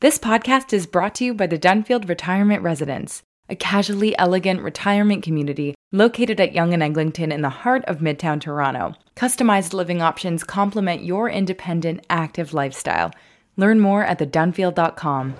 This podcast is brought to you by the Dunfield Retirement Residence, a casually elegant retirement community located at Yonge and Eglinton in the heart of Midtown Toronto. Customized living options complement your independent, active lifestyle. Learn more at thedunfield.com.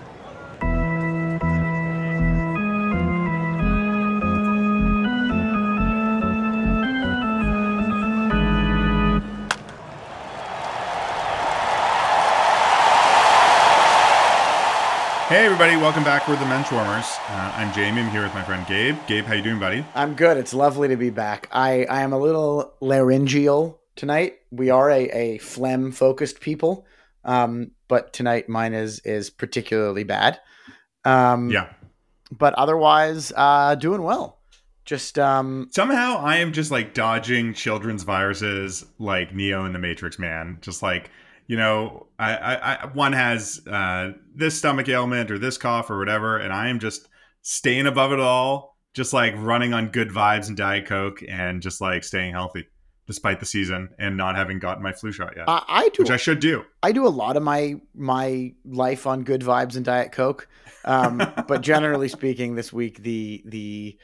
Hey everybody, welcome back. We're the Menschwarmers. Uh, I'm Jamie. I'm here with my friend Gabe. Gabe, how you doing, buddy? I'm good. It's lovely to be back. I, I am a little laryngeal tonight. We are a, a phlegm focused people, um, but tonight mine is is particularly bad. Um, Yeah. But otherwise, uh, doing well. Just um, Somehow I am just like dodging children's viruses like Neo in the Matrix Man. Just like, you know, I, I, I one has uh, this stomach ailment or this cough or whatever, and I am just staying above it all, just like running on good vibes and Diet Coke and just like staying healthy despite the season and not having gotten my flu shot yet. I, I do which I should do. I do a lot of my my life on good vibes and diet coke, um, but generally speaking, this week the the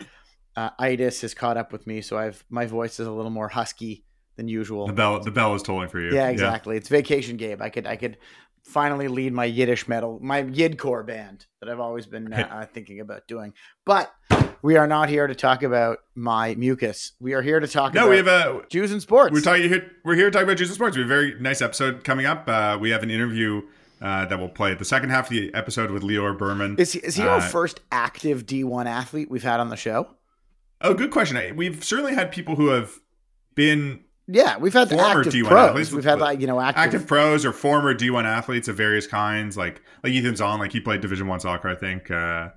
uh, itis has caught up with me, so I've my voice is a little more husky than usual. The bell the bell is tolling for you. Yeah, exactly. It's vacation, Gabe. I could I could finally lead my Yiddish metal, my Yidcore band that I've always been uh, thinking about doing. But we are not here to talk about my mucus. We are here to talk No, about we have a Jews and sports. We're talking here. We're here to talk about Jesus Sports. We have a very nice episode coming up. Uh, we have an interview uh, that will play the second half of the episode with Lior Berman. is he, is he our Uh, first active D1 athlete we've had on the show? Oh, good question. I- We've certainly had people who have been Yeah, we've had Former active D1 pros. athletes We've had like you know active. active pros or former D1 athletes of various kinds, like like Ethan Zohn, like he played Division One soccer, I think, uh,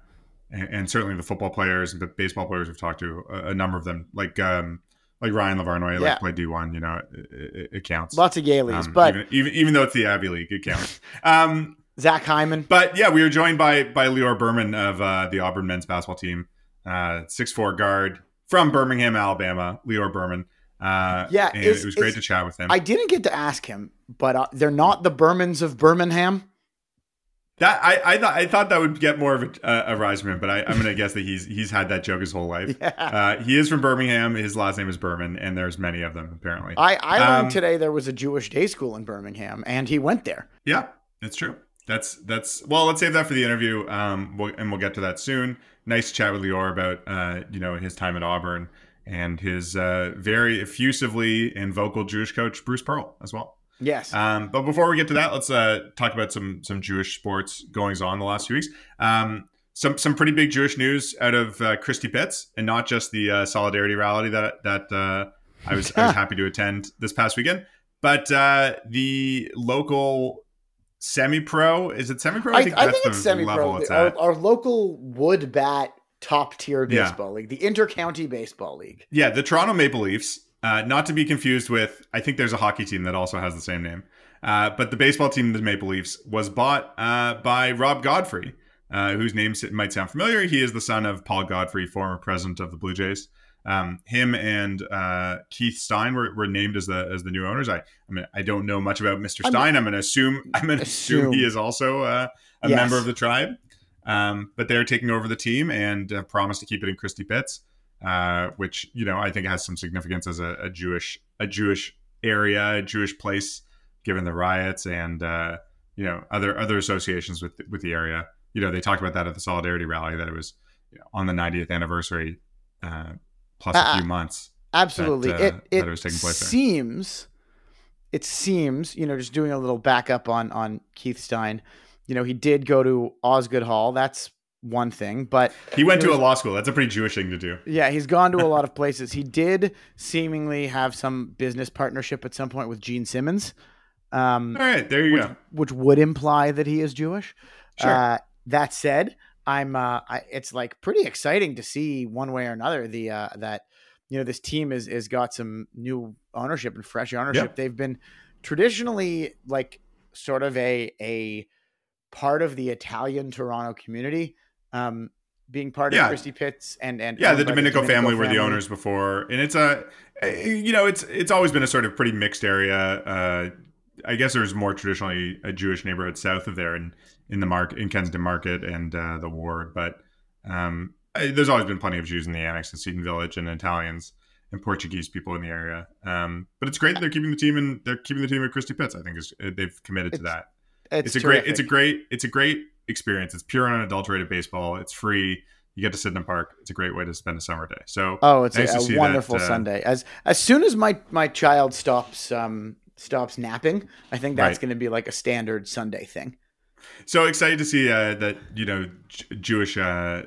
and, and certainly the football players and the baseball players we've talked to, a, a number of them, like um, like Ryan Lavarnway, Yeah. like played D1. You know, it, it, it counts. lots of Galeys, Um, but even, even even though it's the Abbey League, it counts. Um, Zach Hyman. But yeah, we were joined by by Lior Berman of uh, the Auburn men's basketball team, uh, six four guard from Birmingham, Alabama. Lior Berman. Uh, Yeah, it was great to chat with him. I didn't get to ask him, but uh, they're not the Bermans of Birmingham. that I I thought I thought that would get more of a, a rise from him, but I, I'm gonna guess that he's he's had that joke his whole life. Yeah. Uh, he is from Birmingham. His last name is Berman, and there's many of them apparently. I, I learned Um, today there was a Jewish day school in Birmingham, and he went there. Yeah, that's true. That's that's well. Let's save that for the interview, um, we'll, and we'll get to that soon. Nice to chat with Lior about uh, you know his time at Auburn and his uh, very effusively and vocal Jewish coach Bruce Pearl as well. Yes. Um, but before we get to that, let's uh, talk about some some Jewish sports goings on the last few weeks. Um, some some pretty big Jewish news out of uh, Christie Pitts, and not just the uh, solidarity rally that that uh, I was I was happy to attend this past weekend, but uh, the local semi-pro is it semi-pro? I, I think it's semi pro. Our, our local wood bat top tier Yeah. baseball league, the Intercounty Baseball League. Yeah, the Toronto Maple Leafs, uh, not to be confused with, I think there's a hockey team that also has the same name. Uh, but the baseball team, the Maple Leafs, was bought uh, by Rob Godfrey, uh, whose name might sound familiar. He is the son of Paul Godfrey, former president of the Blue Jays. Um, him and uh, Keith Stein were, were named as the as the new owners. I I mean I don't know much about Mr. I'm- Stein. I'm going to assume I'm to assume. Assume. he is also uh, a member of the tribe. Um, but they're taking over the team and uh, promised to keep it in Christie Pitts uh, which you know I think has some significance as a, a Jewish a Jewish area, a Jewish place, given the riots and uh, you know other other associations with with the area. You know they talked about that at the Solidarity rally that it was you know, on the 90th anniversary uh, plus a Uh, few months. Absolutely. That, uh, it that it it was taking place there. seems it seems, you know, just doing a little backup on on Keith Stein, you know, he did go to Osgoode Hall. That's one thing, but He went to a law school. That's a pretty Jewish thing to do. yeah, he's gone to a lot of places. He did seemingly have some business partnership at some point with Gene Simmons. Um, All right, there you which, go. which would imply that he is Jewish. Sure. Uh, that said, I'm uh, I, it's like pretty exciting to see one way or another the uh, that you know this team is is got some new ownership and fresh ownership. They've been traditionally like sort of a a part of the Italian Toronto community. Um, being part Yeah. of Christie Pitts and and yeah, the Dominico, family were the owners before, and it's a, you know, it's it's always been a sort of pretty mixed area. Uh, I guess there's more traditionally a Jewish neighborhood south of there in in the market in Kensington Market and uh, the Ward, but um, I, there's always been plenty of Jews in the annex and Seaton Village and Italians and Portuguese people in the area. Um, but it's great that they're keeping the team and they're keeping the team at Christie Pitts. I think is they've committed it's, to that. It's, it's a great it's a great it's a great experience. It's pure and unadulterated baseball. It's free. You get to sit in the park. It's a great way to spend a summer day. So oh, it's nice a, a wonderful that, uh, Sunday. As as soon as my my child stops um stops napping, I think that's Right. going to be like a standard Sunday thing. So excited to see uh, that you know J- Jewish uh,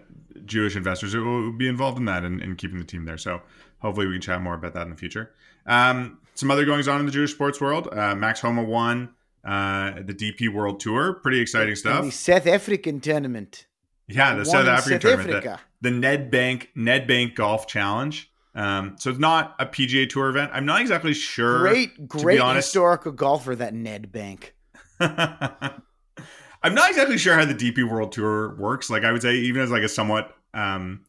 Jewish investors will be involved in that and, and keeping the team there. So hopefully we can chat more about that in the future. Um, some other goings on in the Jewish sports world. Uh, Max Homa won uh, the DP World Tour. Pretty exciting In stuff. the South African tournament. Yeah, the South African South tournament, the- Africa. the, Nedbank Ned Bank Golf Challenge. Um, so it's not a PGA Tour event. I'm not exactly sure. Great, great historical golfer, that Ned Bank. I'm not exactly sure how the DP World Tour works. Like I would say, even as like a somewhat um,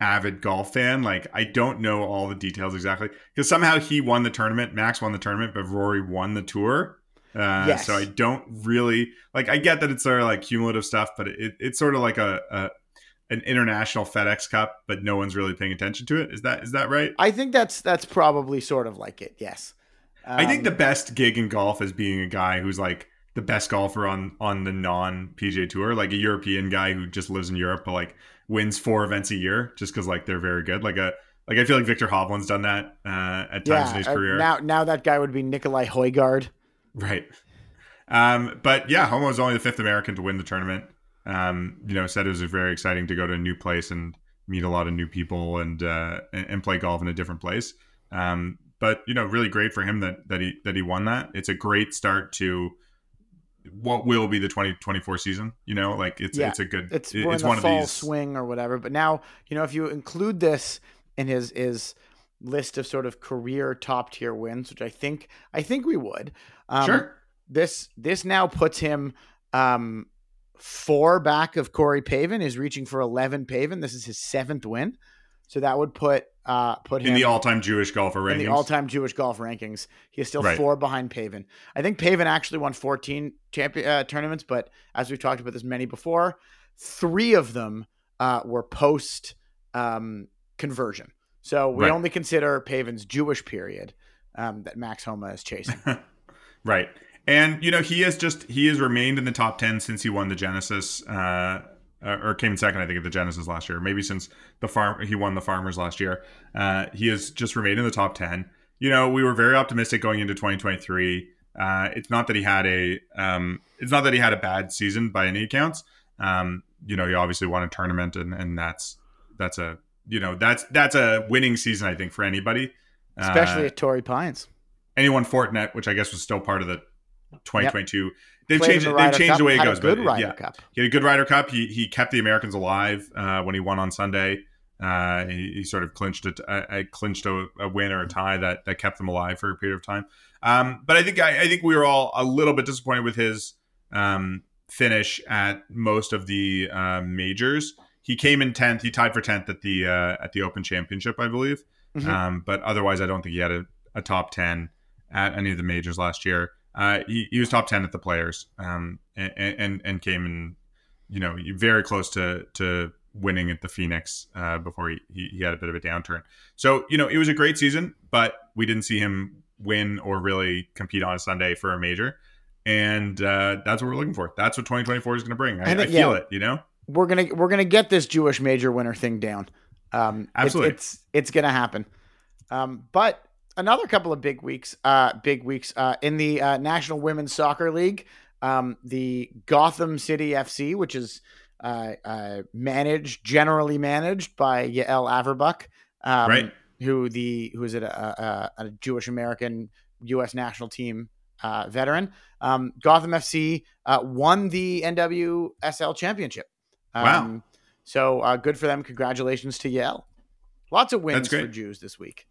avid golf fan, like I don't know all the details exactly because somehow he won the tournament. Max won the tournament, but Rory won the tour. Uh, Yes. So I don't really like. I get that it's sort of like cumulative stuff, but it, it's sort of like a, a an international FedEx Cup, but no one's really paying attention to it. Is that is that right? I think that's that's probably sort of like it. Yes. I think Um, the best gig in golf is being a guy who's like the best golfer on on the non PJ tour, like a European guy who just lives in Europe but like wins four events a year just because like they're very good. Like a like I feel like Viktor Hovland's done that uh, at times yeah. in his uh, career, now now that guy would be Nicolai Højgaard. Right? Um, but yeah, Homa was only the fifth American to win the tournament. Um, you know, said it was very exciting to go to a new place and meet a lot of new people and uh, and, play golf in a different place. Um, but you know, really great for him that that he that he won that. It's a great start to what will be the 2024 season. You know, like it's Yeah, it's a good It's it's one of these. swing or whatever. But now you know if you include this in his his list of sort of career top tier wins, which I think I think we would. Um, sure. This this now puts him um, four back of Corey Pavin. Is reaching for eleven Pavin. This is his seventh win, so that would put uh, put him In the all-time Jewish golfer in rankings. the all-time Jewish golf rankings. He is still Right. four behind Pavin. I think Pavin actually won 14 champion uh, tournaments, but as we've talked about this many before, three of them uh, were post um, conversion. So we Right. only consider Pavin's Jewish period um, that Max Homa is chasing. right. And you know he has just he has remained in the top ten since he won the Genesis, uh, uh, or came in second, I think, at the Genesis last year. Maybe since the farm he won the Farmers last year. Uh, he has just remained in the top ten. You know, we were very optimistic going into 2023. Uh, it's not that he had a um, it's not that he had a bad season by any accounts. Um, you know, he obviously won a tournament, and and that's that's a you know that's that's a winning season, I think, for anybody. Especially Uh, at Torrey Pines. anyone Fortinet, which I guess was still part of the 2022. They've Played changed the. They've changed Cup, the way it a goes. good but Ryder yeah, Cup. he had a good Ryder Cup. He he kept the Americans alive uh, when he won on Sunday. Uh, he, he sort of clinched it. I, I clinched a, a win or a tie that that kept them alive for a period of time. Um, but I think I, I think we were all a little bit disappointed with his um, finish at most of the uh, majors. He came in tenth. He tied for tenth at the uh, at the Open Championship, I believe. Mhm. Um, but otherwise, I don't think he had a, a top ten at any of the majors last year. Uh, he, he was top ten at the Players, um, and, and and came in, you know, very close to to winning at the Phoenix uh, before he, he he had a bit of a downturn. So you know, it was a great season, but we didn't see him win or really compete on a Sunday for a major. And uh, that's what we're looking for. That's what 2024 is going to bring. I, I I, feel yeah. it. You know, we're gonna we're gonna get this Jewish major winner thing down. Um, it's- Absolutely. it's it's, gonna happen. Um, but another couple of big weeks, uh, big weeks uh, in the uh, National Women's Soccer League. Um, the Gotham City FC, which is uh, uh, managed generally managed by Yael Averbuch, um, Right. Who the who is it a, a, a Jewish American U.S. national team uh, veteran. Um, Gotham FC uh, won the NWSL championship. Um, Wow. So uh, good for them. Congratulations to Yael. Lots of wins That's for. Jews this week.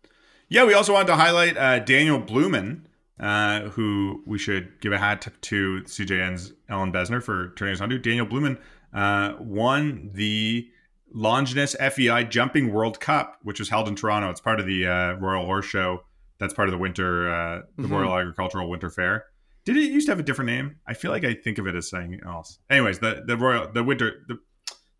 Yeah, we also wanted to highlight uh, Daniel Bluman, uh, who we should give a hat tip to CJN's Ellen Besner for turning us on to. Daniel Bluman uh, won the Longines FEI Jumping World Cup, which was held in Toronto. It's part of the uh, Royal Horse Show. That's part of the winter, uh, the Mhm. Royal Agricultural Winter Fair. did it used to have a different name? I feel like I think of it as something else. Anyways, the the Royal the winter the,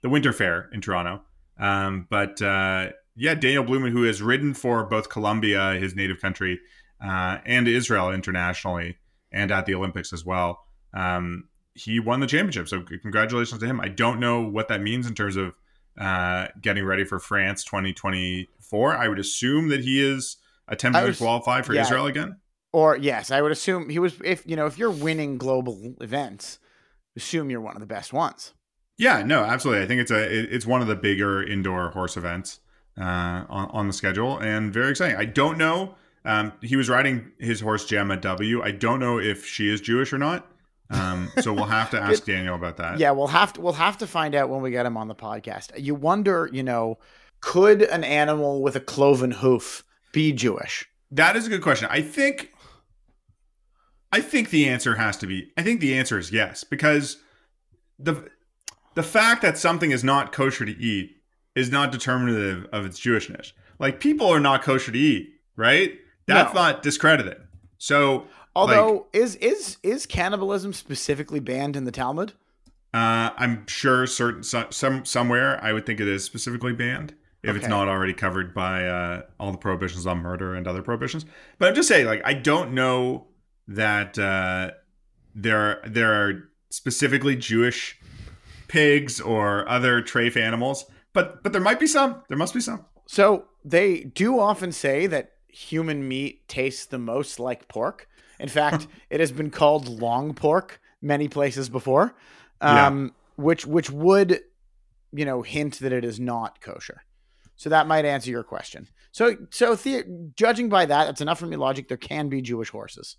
the winter fair in Toronto. Um, but uh, yeah, Daniel Bluman, who has ridden for both Colombia, his native country, uh, and Israel internationally, and at the Olympics as well. Um, he won the championship, so congratulations to him. I don't know what that means in terms of uh, getting ready for France 2024. I would assume that he is attempting was, to qualify for yeah, Israel again. Or yes, I would assume he was. If you know, if you're winning global events, assume you're one of the best ones. Yeah, no, absolutely. I think it's a it's one of the bigger indoor horse events uh, on, on the schedule, and very exciting. I don't know. Um, he was riding his horse Gemma W. I don't know if she is Jewish or not. Um, so we'll have to ask Daniel about that. Yeah, we'll have to we'll have to find out when we get him on the podcast. You wonder, you know, could an animal with a cloven hoof be Jewish? That is a good question. I think I think the answer has to be I think the answer is yes because the the fact that something is not kosher to eat is not determinative of its Jewishness. Like people are not kosher to eat, right? That's no. not discredited. So Although like, is is is cannibalism specifically banned in the Talmud? Uh, I'm sure certain some somewhere I would think it is specifically banned if okay. it's not already covered by uh, all the prohibitions on murder and other prohibitions. But I'm just saying, like, I don't know that uh, there there are specifically Jewish pigs or other trafe animals, but but there might be some. There must be some. So they do often say that human meat tastes the most like pork. In fact, it has been called long pork many places before, um, yeah. which which would, you know, hint that it is not kosher. So that might answer your question. So so the, judging by that, that's enough for me logic. There can be Jewish horses.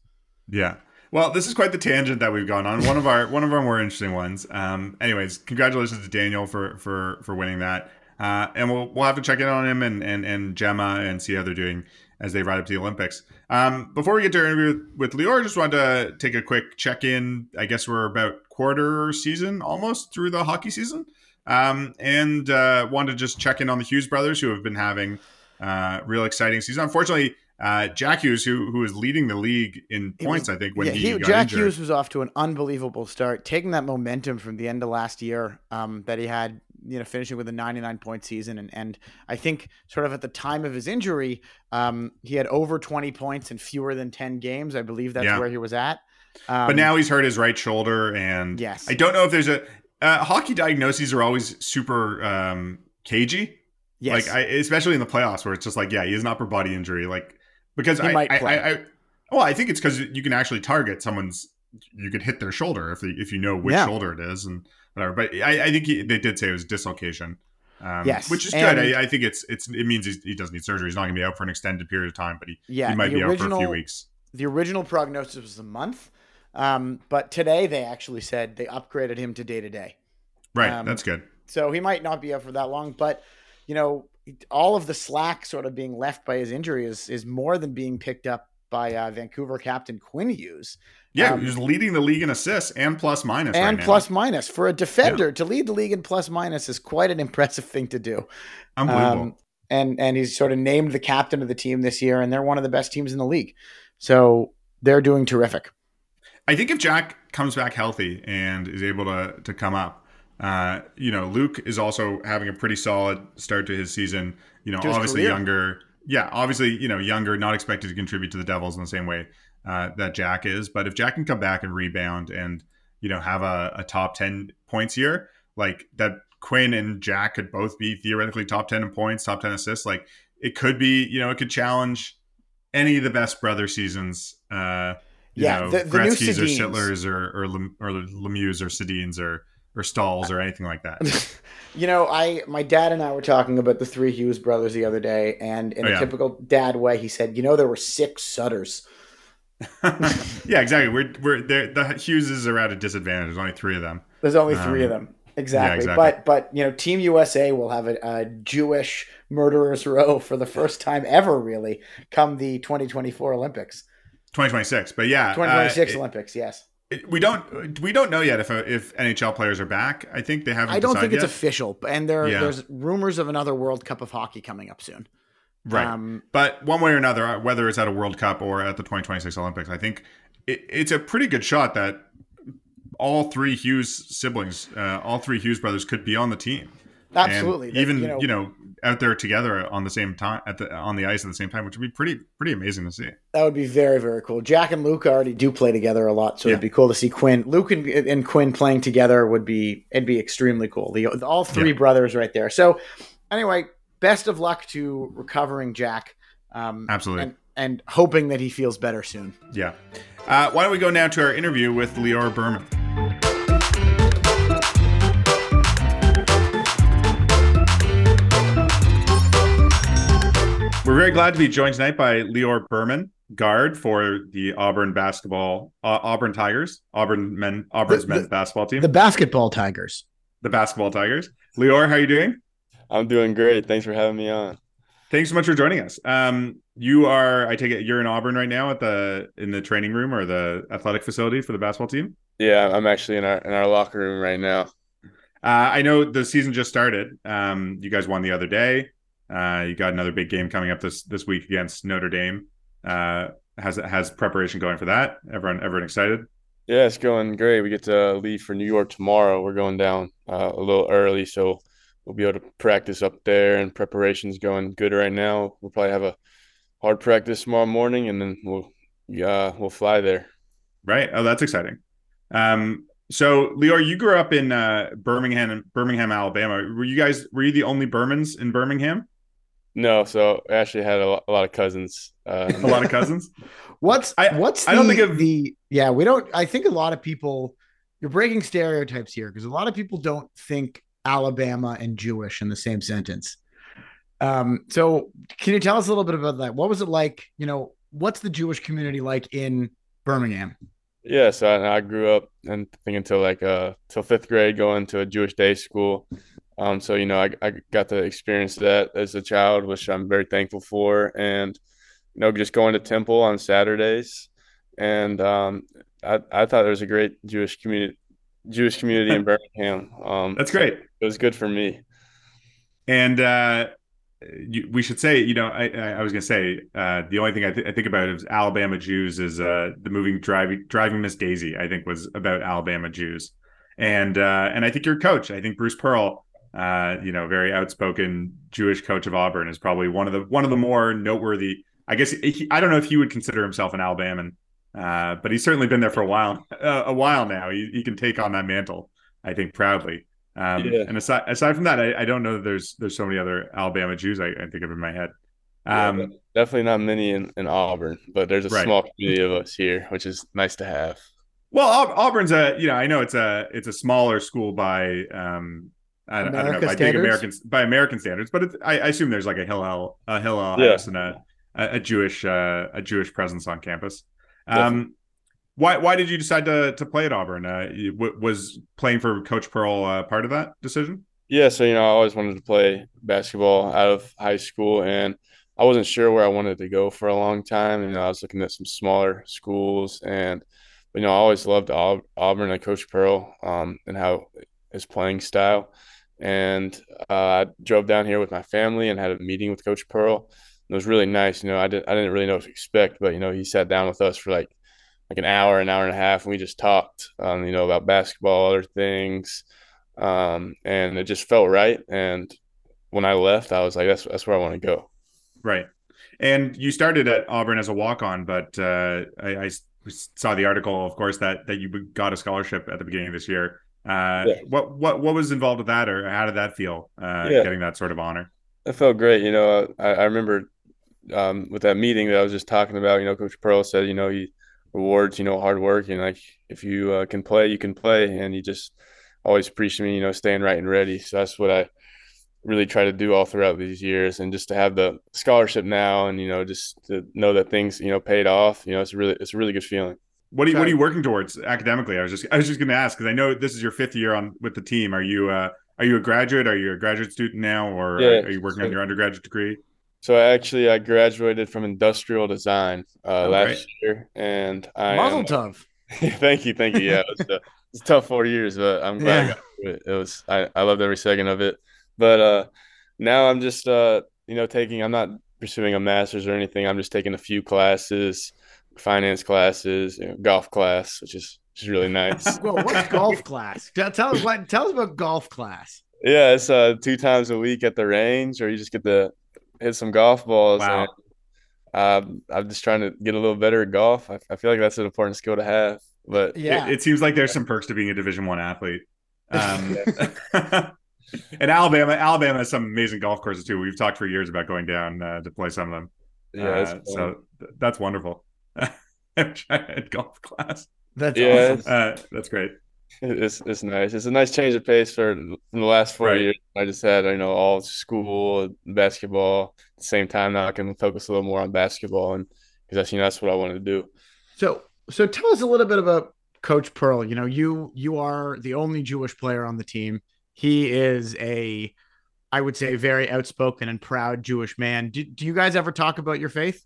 Yeah. Well, this is quite the tangent that we've gone on. One of our one of our more interesting ones. Um, anyways, congratulations to Daniel for for for winning that. Uh, and we'll we'll have to check in on him and and and Gemma and see how they're doing as they ride up to the Olympics. Um, before we get to our interview with, with Lior, just wanted to take a quick check in. I guess we're about quarter season almost through the hockey season. Um, and uh, wanted to just check in on the Hughes brothers who have been having uh, real exciting season. Unfortunately, uh, Jack Hughes, who who is leading the league in points, was, I think when yeah, he, he Jack injured. Hughes was off to an unbelievable start, taking that momentum from the end of last year um, that he had you know finishing with a 99 point season. And and I think sort of at the time of his injury um, he had over 20 points in fewer than 10 games. I believe that's yeah. where he was at. Um, but now he's hurt his right shoulder and yes. I don't know if there's a uh, hockey diagnoses are always super um, cagey. Yes. Like I, especially in the playoffs where it's just like yeah he has an upper body injury. Like because I, I, I, I well I think it's because you can actually target someone's you could hit their shoulder if they, if you know which yeah. shoulder it is and whatever. But I, I think he, they did say it was dislocation. Um, yes, which is good. I, I, think it's it's it means he doesn't need surgery. He's not going to be out for an extended period of time, but he, yeah, he might be original, out for a few weeks. The original prognosis was a month, um, but today they actually said they upgraded him to day to day. Right, um, that's good. So he might not be out for that long, but you know, all of the slack sort of being left by his injury is is more than being picked up by uh, Vancouver captain Quinn Hughes. Yeah, um, he's leading the league in assists and plus minus. And right plus minus for a defender yeah. to lead the league in plus minus is quite an impressive thing to do. Unbelievable. Um, and and he's sort of named the captain of the team this year, and they're one of the best teams in the league. So they're doing terrific. I think if Jack comes back healthy and is able to to come up, uh, you know, Luke is also having a pretty solid start to his season. You know, obviously younger yeah, obviously, you know, younger, not expected to contribute to the Devils in the same way uh, that Jack is. But if Jack can come back and rebound and, you know, have a, a top 10 points here, like that Quinn and Jack could both be theoretically top 10 in points, top 10 assists. Like it could be, you know, it could challenge any of the best brother seasons. Uh, you yeah, know, the, the Gretzky's or Sittlers or, or, or Lemieux or Sedins or, or Staals or anything like that. you know, I my dad and I were talking about the three Hughes brothers the other day, and in oh, a yeah. typical dad way, he said, "You know, there were six Sutters." yeah, exactly. We're we're the Hugheses are at a disadvantage. There's only three of them. There's only three um, of them. Exactly. Yeah, exactly. But but you know, Team USA will have a, a, Jewish murderers row for the first time ever, really, come the 2024 Olympics. 2026, but yeah, 2026 uh, Olympics. Yes we don't we don't know yet if if NHL players are back. I think they haven't. I don't think it's yet. official, and there yeah. there's rumors of another World Cup of hockey coming up soon. Right, um, but one way or another, uh, whether it's at a World Cup or at the 2026 Olympics, I think it, it's a pretty good shot that all three Hughes siblings, uh, all three Hughes brothers, could be on the team. Absolutely, even you know, you know, out there together on the same time at the on the ice at the same time, which would be pretty pretty amazing to see. That would be very very cool. Jack and Luke already do play together a lot, so yeah. it'd be cool to see Quinn, Luke, and, and, Quinn playing together. Would be it'd be extremely cool. The all three yeah. brothers right there. So anyway, best of luck to recovering Jack. Um, Absolutely. And, and hoping that he feels better soon. Yeah. Uh, why don't we go now to our interview with Lior Berman? We're very glad to be joined tonight by Lior Berman, guard for the Auburn basketball, uh, Auburn Tigers, Auburn men, Auburn's the, men's basketball team, the basketball Tigers, the basketball Tigers. Lior, how are you doing? I'm doing great. Thanks for having me on. Thanks so much for joining us. Um, you are, I take it, you're in Auburn right now at the in the training room or the athletic facility for the basketball team. Yeah, I'm actually in our in our locker room right now. Uh, I know the season just started. Um, you guys won the other day. Uh, you got another big game coming up this this week against Notre Dame. Uh, has has preparation going for that? Everyone everyone excited? Yeah, it's going great. We get to leave for New York tomorrow. We're going down uh, a little early, so we'll be able to practice up there. And preparation's going good right now. We'll probably have a hard practice tomorrow morning, and then we'll yeah we'll fly there. Right. Oh, that's exciting. Um, so Lior, you grew up in uh, Birmingham, Birmingham, Alabama. Were you guys were you the only Bermans in Birmingham? No, so I actually had a lot, a lot of cousins. Uh, a lot of cousins. what's I, what's I the, don't think of the yeah we don't. I think a lot of people you're breaking stereotypes here because a lot of people don't think Alabama and Jewish in the same sentence. Um, so can you tell us a little bit about that? What was it like? You know, what's the Jewish community like in Birmingham? Yeah, so I, I grew up and think until like uh till fifth grade going to a Jewish day school. Um, so you know, I, I got to experience that as a child, which I'm very thankful for, and you know, just going to temple on Saturdays, and um, I I thought there was a great Jewish community Jewish community in Birmingham. Um, That's great. It was good for me. And uh, you, we should say, you know, I, I was going to say uh, the only thing I, th- I, think about is Alabama Jews is uh, the movie Driving Driving Miss Daisy. I think was about Alabama Jews, and uh, and I think your coach, I think Bruce Pearl, uh, you know, very outspoken Jewish coach of Auburn, is probably one of the one of the more noteworthy. I guess he, I don't know if he would consider himself an Alabama, uh, but he's certainly been there for a while, uh, a while now. He, he can take on that mantle, I think, proudly. Um, yeah. And aside aside from that, I, I, don't know that there's there's so many other Alabama Jews I, I think of in my head. Um, yeah, definitely not many in, in Auburn, but there's a right. small community of us here, which is nice to have. Well, Auburn's a you know I know it's a it's a smaller school by um I, don't, I don't know by big American by American standards, but it, I, I, assume there's like a Hillel a Hillel yeah. and a a Jewish uh, a Jewish presence on campus. Um, why why did you decide to to play at Auburn? Uh, was playing for Coach Pearl uh, part of that decision? Yeah, so you know, I always wanted to play basketball out of high school, and I wasn't sure where I wanted to go for a long time. You know, I was looking at some smaller schools, and you know, I always loved Auburn and Coach Pearl um, and how his playing style. And uh, I drove down here with my family and had a meeting with Coach Pearl. It was really nice. You know, I didn't I didn't really know what to expect, but you know, he sat down with us for like like an hour, an hour and a half, and we just talked, um, you know, about basketball, other things, um, and it just felt right. And when I left, I was like, that's that's where I want to go. Right. And you started at Auburn as a walk on, but uh, I, I, saw the article, of course, that that you got a scholarship at the beginning of this year. Uh, yeah. What what what was involved with that, or how did that feel? Uh, yeah. Getting that sort of honor. It felt great. You know, I, I remember um, with that meeting that I was just talking about. You know, Coach Pearl said, you know, he rewards, you know, hard work. And like, if you uh, can play, you can play. And he just always preached me, you know, staying right and ready. So that's what I really try to do all throughout these years. And just to have the scholarship now and, you know, just to know that things, you know, paid off, you know, it's really, it's a really good feeling. What are you, what are you working towards academically? I was just, I was just going to ask, cause I know this is your fifth year on with the team. Are you, uh, are you a graduate? Are you a graduate student now, or yeah. are you working so, on your undergraduate degree? So I actually I graduated from industrial design uh, oh, last great. year, and I Mazel am, tov. thank you, thank you. Yeah, it was, a, it was a tough four years, but I'm glad yeah. I got it. It was I, I loved every second of it. But uh, now I'm just uh, you know taking I'm not pursuing a master's or anything. I'm just taking a few classes finance classes, you know, golf class, which is which is really nice. well, what's golf class? Tell us what. Tell us about golf class. Yeah, it's uh, two times a week at the range, or you just get to hit some golf balls. Wow. And, um, I'm just trying to get a little better at golf. I, I, feel like that's an important skill to have. But yeah, it, it seems like there's some perks to being a Division One athlete. Um, and Alabama, Alabama has some amazing golf courses too. We've talked for years about going down uh, to play some of them. Yeah, uh, so th- that's wonderful. golf class. That's yeah, awesome. Uh, that's great. It's it's nice. It's a nice change of pace for the last four right. years. I just had you know all school basketball at the same time. Now I can focus a little more on basketball and because that's you know that's what I want to do. So so tell us a little bit about Coach Pearl. You know you you are the only Jewish player on the team. He is a I would say very outspoken and proud Jewish man. Do, do you guys ever talk about your faith?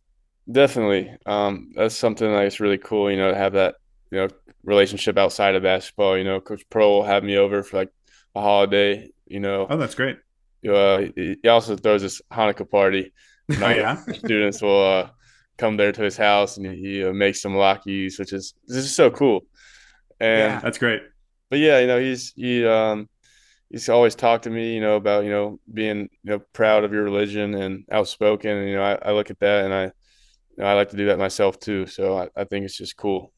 Definitely. Um, that's something that's really cool. You know, to have that you know relationship outside of basketball. You know, Coach Pro will have me over for like a holiday. You know, oh, that's great. Uh, he also throws this Hanukkah party. oh, yeah, students will uh, come there to his house and he uh, makes some latkes, which is this is so cool. And yeah, that's great. But yeah, you know, he's he um he's always talked to me, you know, about you know being you know proud of your religion and outspoken. And, you know, I, I look at that and I you know, I like to do that myself too. So I, I think it's just cool.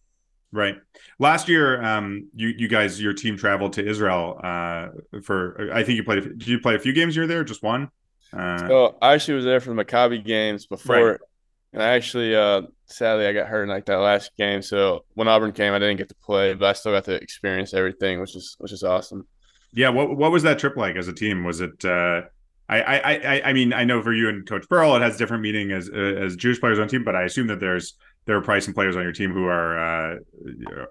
Right. Last year, um, you you guys, your team traveled to Israel uh, for. I think you played. Did you play a few games? You were there, just one. Uh, so I actually was there for the Maccabi games before, right. and I actually, uh, sadly, I got hurt in like that last game. So when Auburn came, I didn't get to play, but I still got to experience everything, which is which is awesome. Yeah. What what was that trip like as a team? Was it? Uh, I, I I I mean I know for you and Coach Pearl, it has different meaning as as Jewish players on team, but I assume that there's there are probably some players on your team who are uh,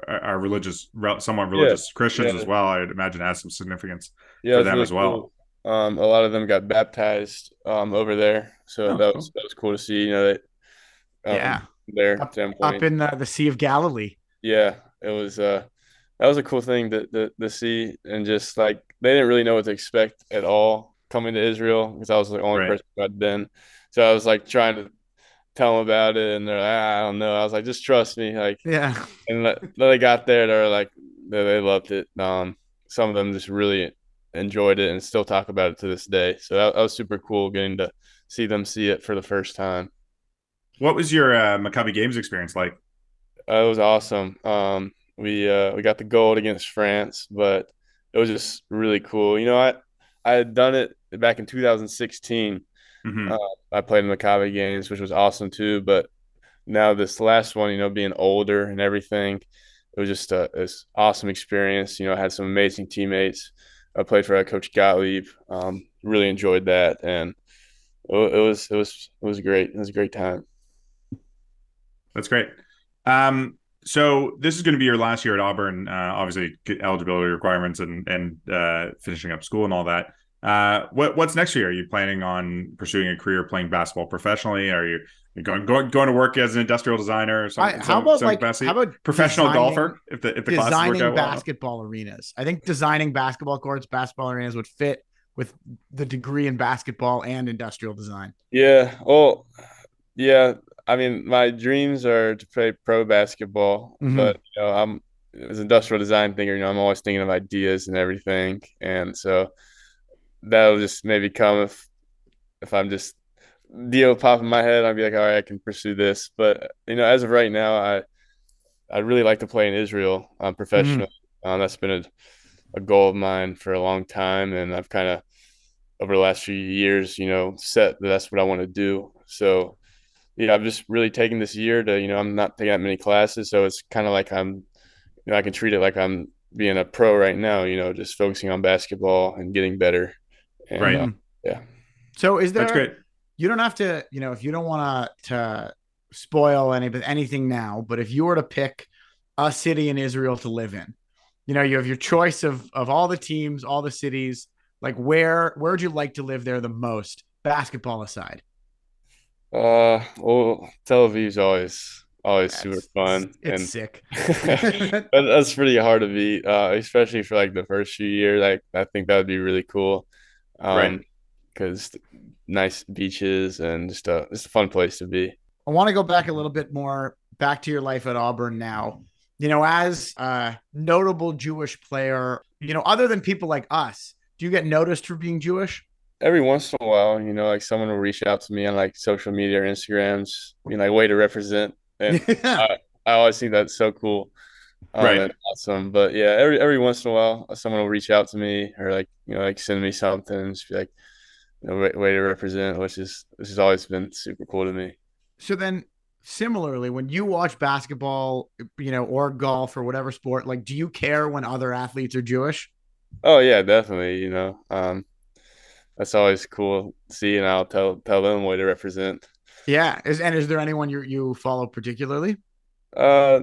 are religious, somewhat religious yeah, Christians yeah. as well. I'd imagine has some significance yeah, for them really as well. Cool. Um, a lot of them got baptized um, over there, so oh, that was cool. that was cool to see. You know that. Um, yeah. There up, up in the, the Sea of Galilee. Yeah, it was. Uh, that was a cool thing to, to, to see, and just like they didn't really know what to expect at all coming to Israel because I was the only right. person who had been. So I was like trying to tell them about it, and they're like, ah, I don't know. I was like, just trust me, like yeah. And then they got there, they're like, they, they loved it. Um, some of them just really enjoyed it and still talk about it to this day. So that, that was super cool getting to see them see it for the first time. What was your uh, Maccabi Games experience like? Uh, it was awesome. Um, we uh, we got the gold against France, but it was just really cool. You know, I I had done it back in 2016 Mm-hmm. Uh, I played in the Maccabi games, which was awesome too. But now this last one, you know, being older and everything, it was just a this awesome experience. You know, I had some amazing teammates. I played for Coach Gottlieb. Um, really enjoyed that, and it, it, was it was it was great. It was a great time. That's great. Um, so this is going to be your last year at Auburn. Uh, obviously, eligibility requirements and and uh, finishing up school and all that. Uh, what what's next year? Are you planning on pursuing a career playing basketball professionally? Are you going going, going to work as an industrial designer or something? how about like how about professional golfer? If the if the designing basketball well. arenas, I think designing basketball courts, basketball arenas would fit with the degree in basketball and industrial design. Yeah. Well, yeah. I mean, my dreams are to play pro basketball, mm-hmm. but you know, I'm as an industrial design thinker. You know, I'm always thinking of ideas and everything, and so that'll just maybe come if if I'm just deal pop in my head. I'll be like, all right, I can pursue this. But you know, as of right now, I I'd really like to play in Israel um, professionally. Mm. Um, that's been a, a goal of mine for a long time, and I've kind of over the last few years, you know, set that that's what I want to do. So yeah, I've just really taken this year to, you know, I'm not taking that many classes, so it's kind of like I'm, you know, I can treat it like I'm being a pro right now. You know, just focusing on basketball and getting better. And, right. Uh, yeah. So is there? That's great. You don't have to, you know, if you don't want to to spoil any anything now, but if you were to pick a city in Israel to live in, you know, you have your choice of of all the teams, all the cities. Like where where would you like to live there the most, basketball aside? Uh, well, Tel Aviv's always always super fun. It's and sick. that's pretty hard to beat, uh, especially for like the first few years. Like I think that would be really cool um, right? Because nice beaches and just a just a fun place to be. I want to go back a little bit more back to your life at Auburn now. You know, as a notable Jewish player, you know, other than people like us, do you get noticed for being Jewish? Every once in a while, you know, like someone will reach out to me on like social media or Instagrams, you know, like way to represent. And I, I always think that's so cool. Um, right. awesome. But yeah, every every once in a while, someone will reach out to me or like you know like send me something and just be like, you know, way, way to represent, which is which has always been super cool to me. So then, similarly, when you watch basketball, you know, or golf or whatever sport, like, do you care when other athletes are Jewish? Oh yeah, definitely. You know, um, that's always cool to see, and I'll tell tell them way to represent. Yeah, is and is there anyone you you follow particularly? Uh,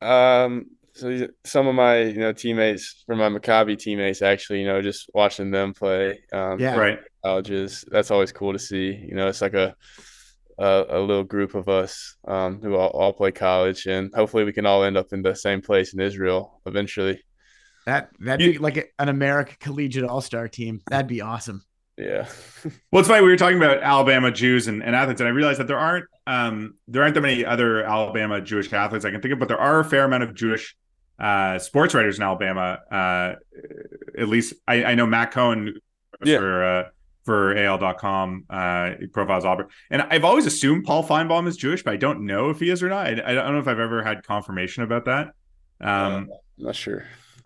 um, so some of my you know teammates from my Maccabi teammates actually you know just watching them play um, yeah. Right. colleges that's always cool to see you know it's like a a, a little group of us um, who all, all, play college and hopefully we can all end up in the same place in Israel eventually. That that'd be like an American collegiate all star team. That'd be awesome yeah. well, it's funny. We were talking about Alabama Jews and, and athletes, and I realized that there aren't um, there aren't that many other Alabama Jewish athletes I can think of, but there are a fair amount of Jewish uh, sports writers in Alabama. Uh, at least I, I know Matt Cohen yeah. for uh, for AL.com uh, profiles Auburn, and I've always assumed Paul Finebaum is Jewish, but I don't know if he is or not. I, I don't know if I've ever had confirmation about that. Um, uh, not sure.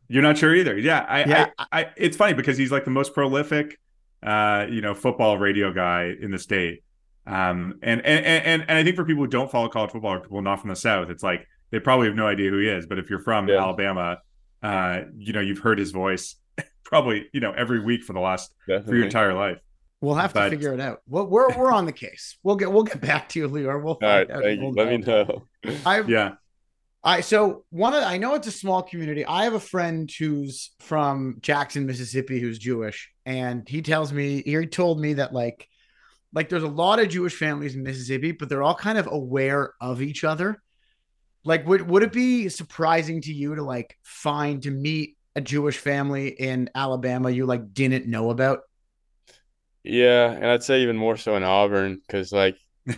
You're not sure either. Yeah, I, yeah. I, I, it's funny because he's like the most prolific uh, you know, football radio guy in the state. Um, and, and and and I think for people who don't follow college football or people not from the South, it's like they probably have no idea who he is. But if you're from yeah. Alabama, uh, you know, you've heard his voice probably, you know, every week for the last Definitely. for your entire life. We'll have but, to figure it out. Well, we're we're on the case. We'll get we'll get back to you, Lior. We'll find All right, out. We'll Let me know. I yeah. I so one of I know it's a small community. I have a friend who's from Jackson, Mississippi, who's Jewish, and he tells me he told me that like like there's a lot of Jewish families in Mississippi, but they're all kind of aware of each other. Like, would would it be surprising to you to like find to meet a Jewish family in Alabama you like didn't know about? Yeah, and I'd say even more so in Auburn because like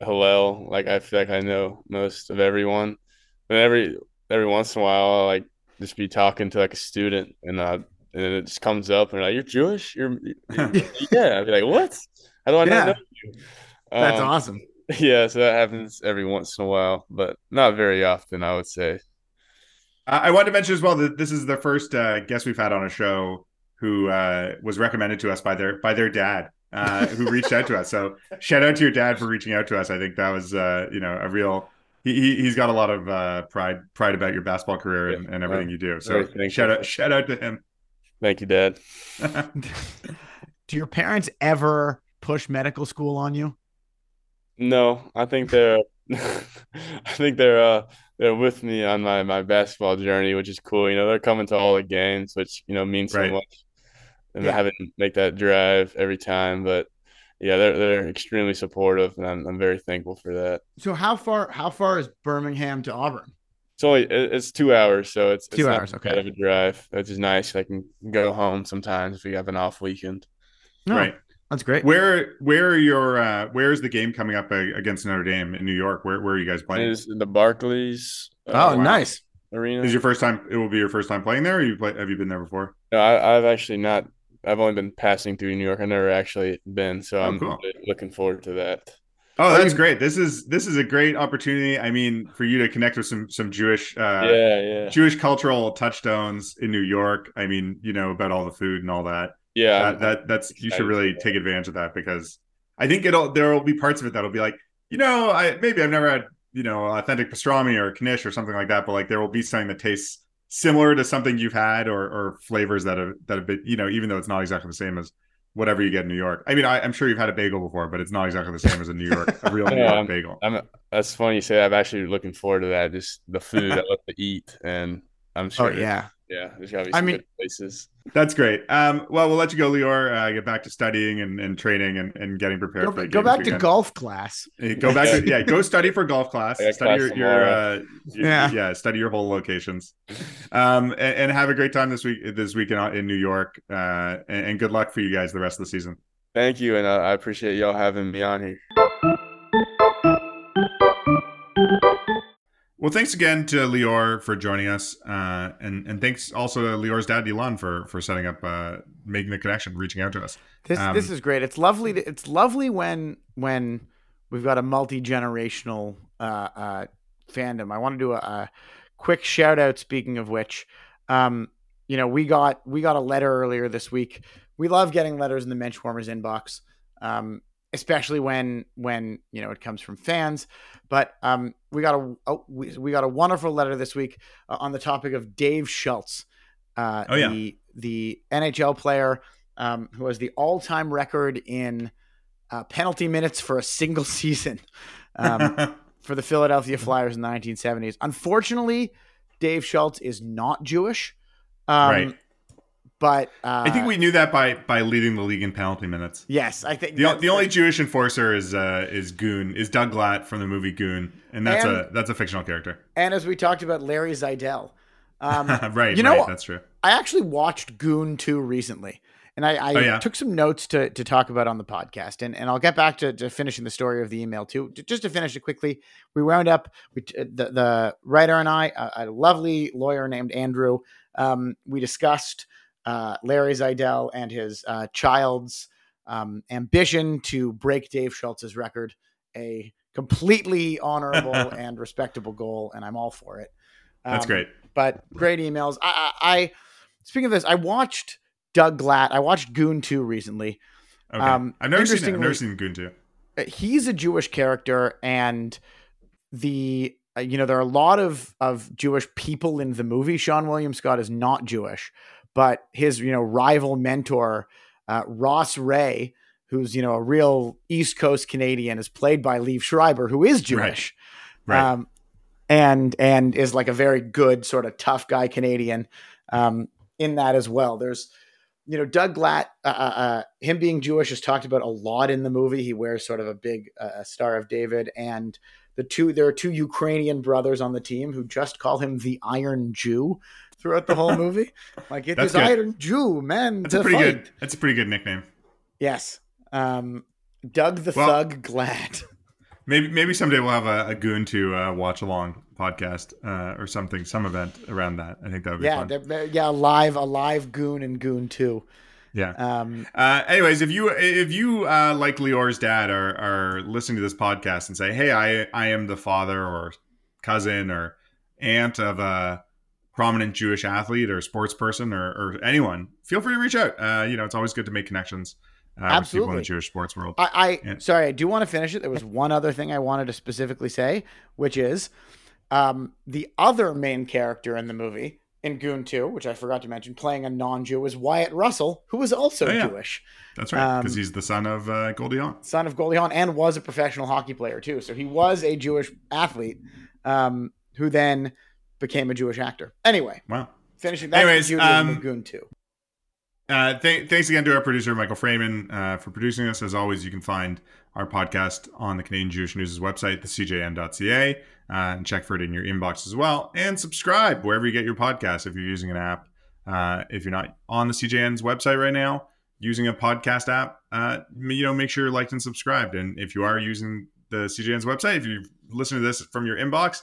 Hillel, like I feel like I know most of everyone and every every once in a while, I'll like just be talking to like a student, and uh, and it just comes up, and like, "You're Jewish? You're, yeah." I'd be like, "What? How do I yeah. know you?" That's um, awesome. Yeah, so that happens every once in a while, but not very often, I would say. I wanted to mention as well that this is the first uh, guest we've had on a show who uh, was recommended to us by their by their dad, uh, who reached out to us. So shout out to your dad for reaching out to us. I think that was uh, you know a real he, he's got a lot of uh, pride pride about your basketball career and, and everything you do. So shout out shout out to him. Thank you, Dad. do your parents ever push medical school on you? No, I think they're I think they're uh they're with me on my my basketball journey, which is cool. You know, they're coming to all the games, which you know means so right. much. And yeah. having to make that drive every time, but yeah, they're they're extremely supportive, and I'm I'm very thankful for that. So how far how far is Birmingham to Auburn? It's only it's two hours, so it's two it's hours. Okay, of a drive, which is nice. I can go home sometimes if we have an off weekend. No, right, that's great. Where where are your uh, where is the game coming up against Notre Dame in New York? Where where are you guys playing? It is the Barclays. Uh, oh, wow. nice arena. Is your first time? It will be your first time playing there. Or you play? Have you been there before? No, I, I've actually not I've only been passing through New York. I've never actually been, so oh, I'm cool. looking forward to that. Oh, that's great. This is this is a great opportunity. I mean, for you to connect with some some Jewish uh yeah, yeah. Jewish cultural touchstones in New York. I mean, you know, about all the food and all that. Yeah. That, that that's you should really take advantage of that because I think it'll there will be parts of it that'll be like, you know, I maybe I've never had, you know, authentic pastrami or knish or something like that, but like there will be something that tastes similar to something you've had or or flavors that have that have been you know even though it's not exactly the same as whatever you get in New York. I mean, I, am sure you've had a bagel before, but it's not exactly the same as a New York a real New York I'm, bagel. I'm, that's funny you say. That. I'm actually looking forward to that. Just the food I love to eat, and I'm oh, sure. Oh yeah, yeah, there's gotta be I mean, places. That's great. Um, well, we'll let you go, Lior. Uh, get back to studying and, and training and, and getting prepared. Go, go back to golf class. Go back to yeah. Go study for golf class. Study class your, your, uh, your, yeah yeah. Study your whole locations. Um, and, and, have a great time this week this weekend in New York. Uh, and, and, good luck for you guys the rest of the season. Thank you, and I appreciate y'all having me on here. Well, thanks again to Lior for joining us, uh, and and thanks also to Lior's dad Elon for for setting up, uh, making the connection, reaching out to us. This um, this is great. It's lovely. To, it's lovely when when we've got a multi generational uh, uh, fandom. I want to do a, a, quick shout out. Speaking of which, um, you know, we got we got a letter earlier this week. We love getting letters in the Menschwarmers inbox. Um, especially when when you know it comes from fans. But um, we got a, a we, we, got a wonderful letter this week uh, on the topic of Dave Schultz, uh, oh, yeah. the the NHL player um, who has the all time record in uh, penalty minutes for a single season um, for the Philadelphia Flyers in the 1970s. Unfortunately, Dave Schultz is not Jewish. Um, right but uh, I think we knew that by by leading the league in penalty minutes. Yes, I think the, the only Jewish enforcer is uh, is Goon is Doug Glatt from the movie Goon, and that's and, a that's a fictional character. And as we talked about, Larry Zeidel. Um, right, you know, right, that's true. I actually watched Goon two recently, and I, I oh, yeah? took some notes to to talk about on the podcast, and and I'll get back to, to finishing the story of the email too. Just to finish it quickly, we wound up we, the the writer and I, a, a lovely lawyer named Andrew. Um, we discussed uh, Larry Zeidel and his uh, child's um, ambition to break Dave Schultz's record, a completely honorable and respectable goal, and I'm all for it. Um, That's great. But great emails. I, I, I, speaking of this, I watched Doug Glatt. I watched Goon 2 recently. Okay. Um, I've never seen it. I've never seen Goon 2. Uh, he's a Jewish character, and the uh, you know there are a lot of of Jewish people in the movie. Seann William Scott is not Jewish, but his you know rival mentor uh, Ross Rhea, who's you know a real East Coast Canadian, is played by Liev Schreiber, who is Jewish, right. Right. Um, and and is like a very good sort of tough guy Canadian um, in that as well. There's you know Doug Glatt, uh, uh, uh him being Jewish is talked about a lot in the movie. He wears sort of a big uh, Star of David, and the two there are two Ukrainian brothers on the team who just call him the Iron Jew, throughout the whole movie. Like it is Iron Jew, man. That's a pretty fight. good. That's a pretty good nickname. Yes. Um, Doug the well, Thug Glatt. Maybe maybe someday we'll have a, a goon to uh, watch along podcast uh, or something, some event around that. I think that would be yeah, fun. Yeah, live a live goon and goon two. Yeah. Um, uh, anyways, if you if you uh, like Lior's dad are are listening to this podcast and say, "Hey, I I am the father or cousin or aunt of a prominent Jewish athlete or sports person or, or anyone, feel free to reach out. Uh, you know, it's always good to make connections. Uh, Absolutely. with people in the Jewish sports world. I, I sorry, I do want to finish it. There was one other thing I wanted to specifically say, which is um, the other main character in the movie in Goon 2, which I forgot to mention, playing a non-Jew is Wyatt Russell, who is also oh, yeah. Jewish. That's right, because um, he's the son of uh, Goldie Hawn. Son of Goldie Hawn, and was a professional hockey player too. So he was a Jewish athlete um, who then became a Jewish actor. Anyway, wow. Finishing that. Anyways, um, Goon too. Uh, th- thanks again to our producer Michael Fraiman uh, for producing us. As always, you can find our podcast on the Canadian Jewish News' website, the CJN.ca, uh, and check for it in your inbox as well. And subscribe wherever you get your podcast if you're using an app. Uh, if you're not on the CJN's website right now, using a podcast app, uh, you know, make sure you're liked and subscribed. And if you are using the CJN's website, if you listen to this from your inbox,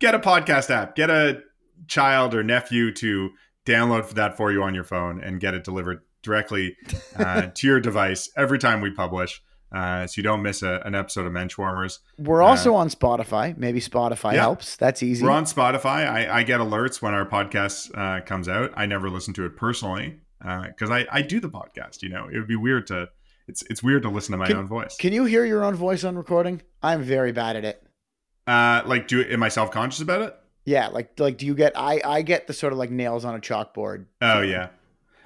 get a podcast app, get a child or nephew to download that for you on your phone and get it delivered directly uh, to your device every time we publish. Uh, so you don't miss a, an episode of Menschwarmers. We're also uh, on Spotify. Maybe Spotify yeah, helps. That's easy. We're on Spotify. I, I get alerts when our podcast uh, comes out. I never listen to it personally because uh, I, I do the podcast. You know, it would be weird to it's it's weird to listen to my can, own voice. Can you hear your own voice on recording? I'm very bad at it. Uh, like, do am I self conscious about it? Yeah, like like do you get I I get the sort of like nails on a chalkboard. Oh yeah.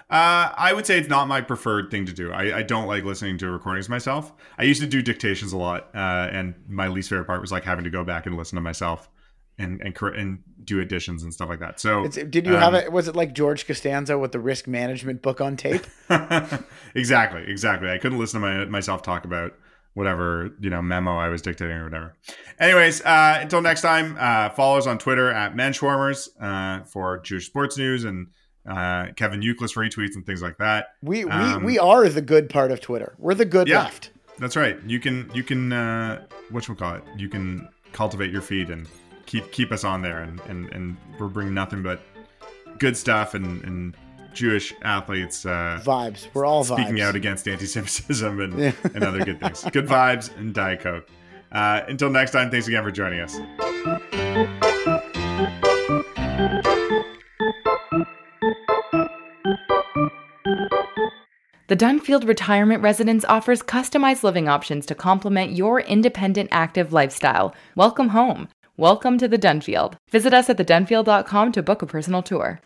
Uh, I would say it's not my preferred thing to do. I, I don't like listening to recordings myself. I used to do dictations a lot, uh, and my least favorite part was like having to go back and listen to myself and and and do additions and stuff like that. So, it's, did you um, have it? Was it like George Costanza with the risk management book on tape? exactly, exactly. I couldn't listen to my, myself talk about whatever you know memo I was dictating or whatever. Anyways, uh, until next time, uh, follow us on Twitter at Menschwarmers uh, for Jewish sports news and uh, Kevin Youkilis retweets and things like that. We we, um, we are the good part of Twitter. We're the good yeah, left. That's right. You can you can uh, what we call it. You can cultivate your feed and keep keep us on there, and and, and we're bringing nothing but good stuff and and Jewish athletes uh, vibes. We're all speaking vibes. out against anti-Semitism and, yeah. and other good things. Good vibes and Diet Coke. Uh, until next time, thanks again for joining us. The Dunfield Retirement Residence offers customized living options to complement your independent, active lifestyle. Welcome home. Welcome to the Dunfield. Visit us at thedunfield.com to book a personal tour.